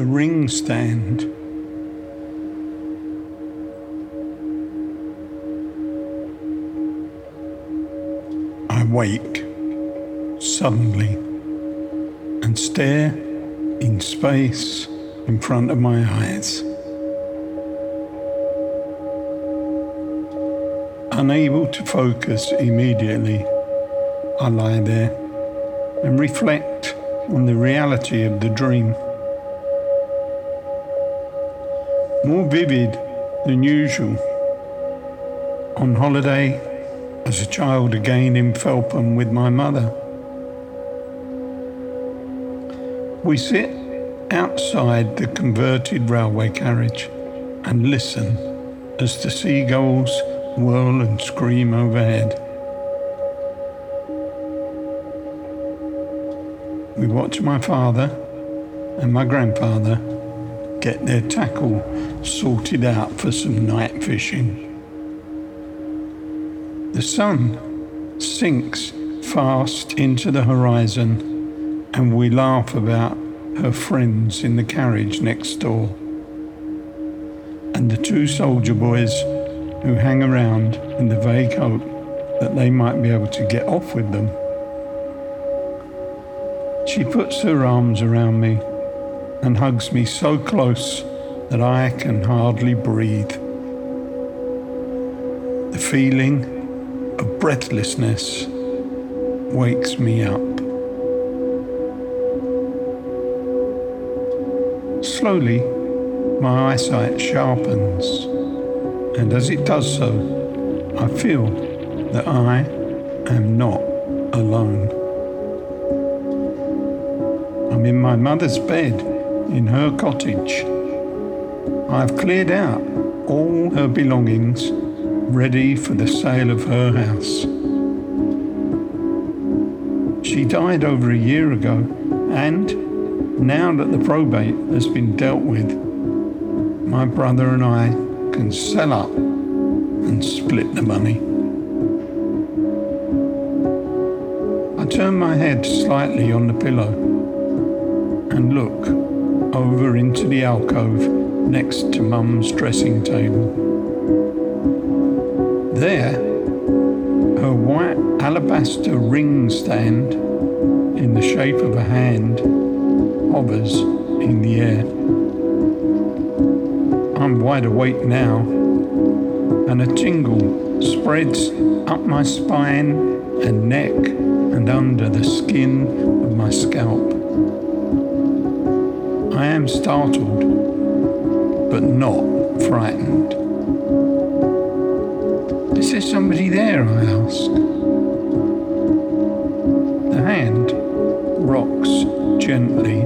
The ring stand. I wake suddenly and stare in space in front of my eyes. Unable to focus immediately, I lie there and reflect on the reality of the dream. More vivid than usual. On holiday as a child again in Felpham with my mother. We sit outside the converted railway carriage and listen as the seagulls whirl and scream overhead. We watch my father and my grandfather get their tackle sorted out for some night fishing. The sun sinks fast into the horizon, and we laugh about her friends in the carriage next door, and the two soldier boys who hang around in the vague hope that they might be able to get off with them. She puts her arms around me and hugs me so close that I can hardly breathe. The feeling of breathlessness wakes me up. Slowly, my eyesight sharpens, and as it does so, I feel that I am not alone. I'm in my mother's bed in her cottage. I've cleared out all her belongings, ready for the sale of her house. She died over a year ago, and now that the probate has been dealt with, my brother and I can sell up and split the money. I turn my head slightly on the pillow and look over into the alcove next to Mum's dressing table. There, her white alabaster ring stand in the shape of a hand hovers in the air. I'm wide awake now, and a tingle spreads up my spine and neck and under the skin of my scalp. I am startled, but not frightened. Is there somebody there? I ask. The hand rocks gently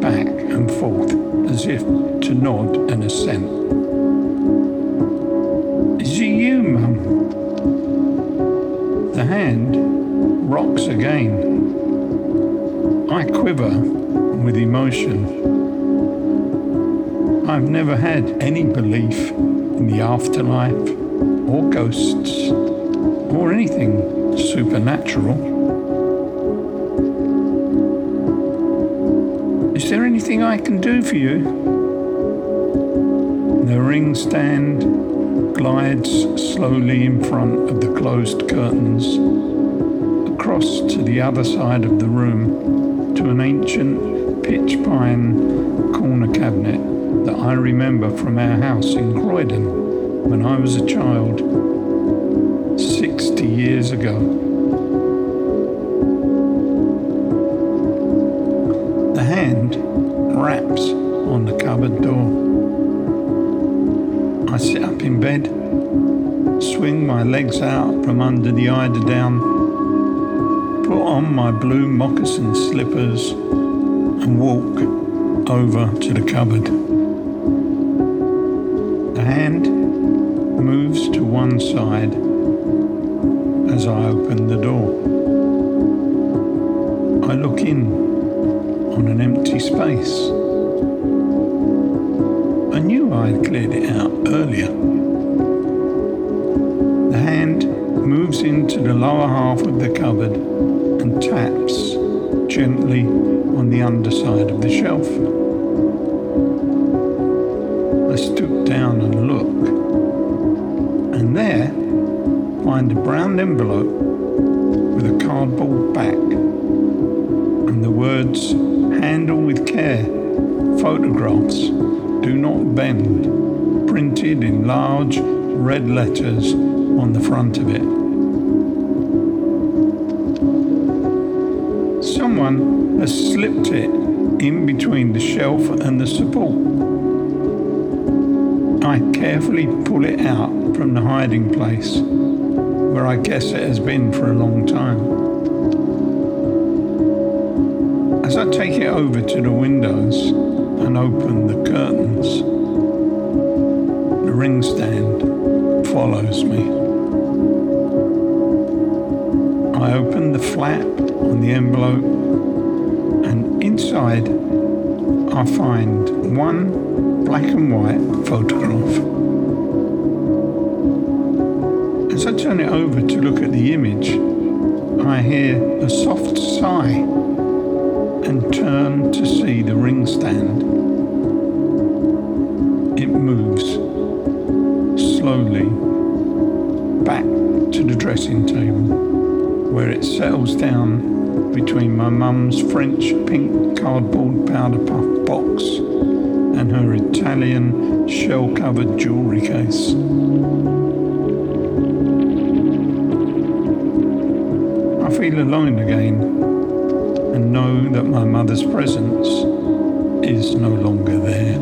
back and forth as if to nod an assent. Is it you, Mum? The hand rocks again. I quiver with emotion. I've never had any belief in the afterlife or ghosts or anything supernatural. Is there anything I can do for you? The ring stand glides slowly in front of the closed curtains across to the other side of the room to an ancient pitch pine corner cabinet that I remember from our house in Croydon when I was a child 60 years ago. The hand raps on the cupboard door. I sit up in bed, swing my legs out from under the eiderdown, put on my blue moccasin slippers, and walk over to the cupboard hand moves to one side as I open the door. I look in on an empty space. I knew I had cleared it out earlier. The hand moves into the lower half of the cupboard and taps gently on the underside of the shelf. I stoop down and look, and there find a brown envelope with a cardboard back and the words handle with care photographs do not bend printed in large red letters on the front of it. Someone has slipped it in between the shelf and the support. I carefully pull it out from the hiding place where I guess it has been for a long time. As I take it over to the windows and open the curtains, the ring stand follows me. I open the flap on the envelope, and inside I find one black and white photograph. As I turn it over to look at the image, I hear a soft sigh and turn to see the ring stand. It moves slowly back to the dressing table where it settles down between my mum's French pink cardboard powder puff box and her Italian shell covered jewellery case. I feel alone again and know that my mother's presence is no longer there.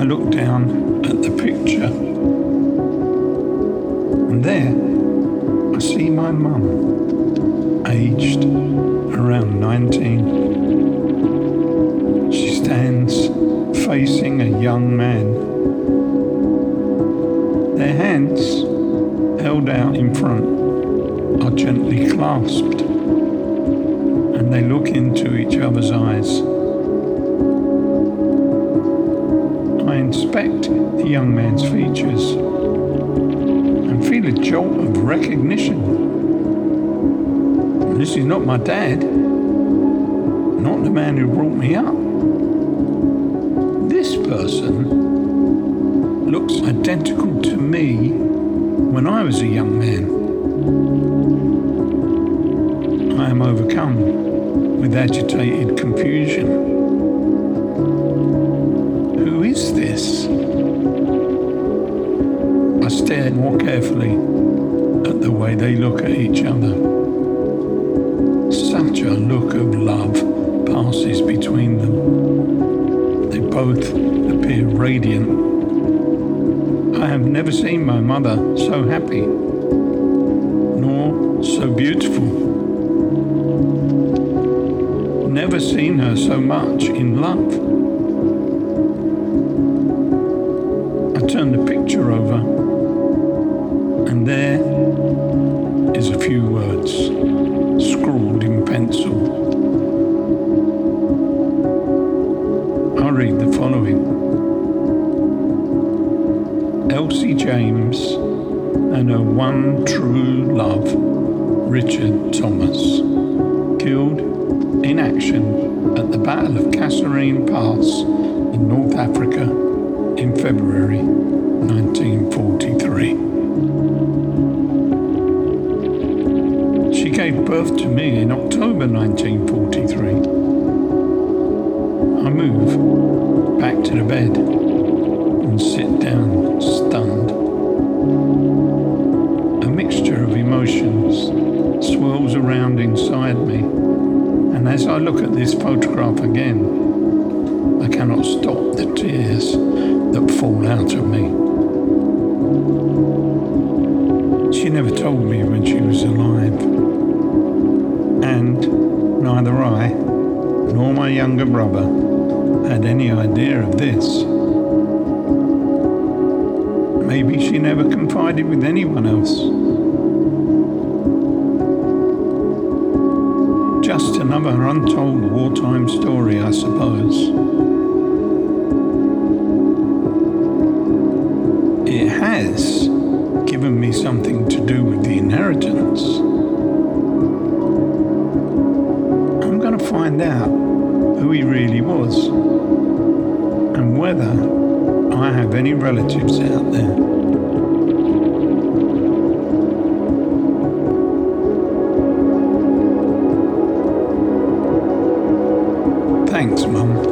I look down at the picture and there I see my mum, aged around 19. Young man. Their hands held out in front are gently clasped and they look into each other's eyes. I inspect the young man's features and feel a jolt of recognition. This is not my dad, not the man who brought me up. This person looks identical to me when I was a young man. I am overcome with agitated confusion. Who is this? I stare more carefully at the way they look at each other. Such a look of love passes between them. Both appear radiant I have never seen my mother so happy, nor so beautiful. Never seen her so much in love. I turn the picture over, and there is a few words James and her one true love, Richard Thomas, killed in action at the Battle of Kasserine Pass in North Africa in February 1943. She gave birth to me in October 1943. I move back to the bed and sit down stunned. This photograph again, I cannot stop the tears that fall out of me. She never told me when she was alive, and neither I nor my younger brother had any idea of this. Maybe she never confided with anyone else. Just another untold wartime story, I suppose. It has given me something to do with the inheritance. I'm going to find out who he really was. and whether I have any relatives out there. Thanks, Mum.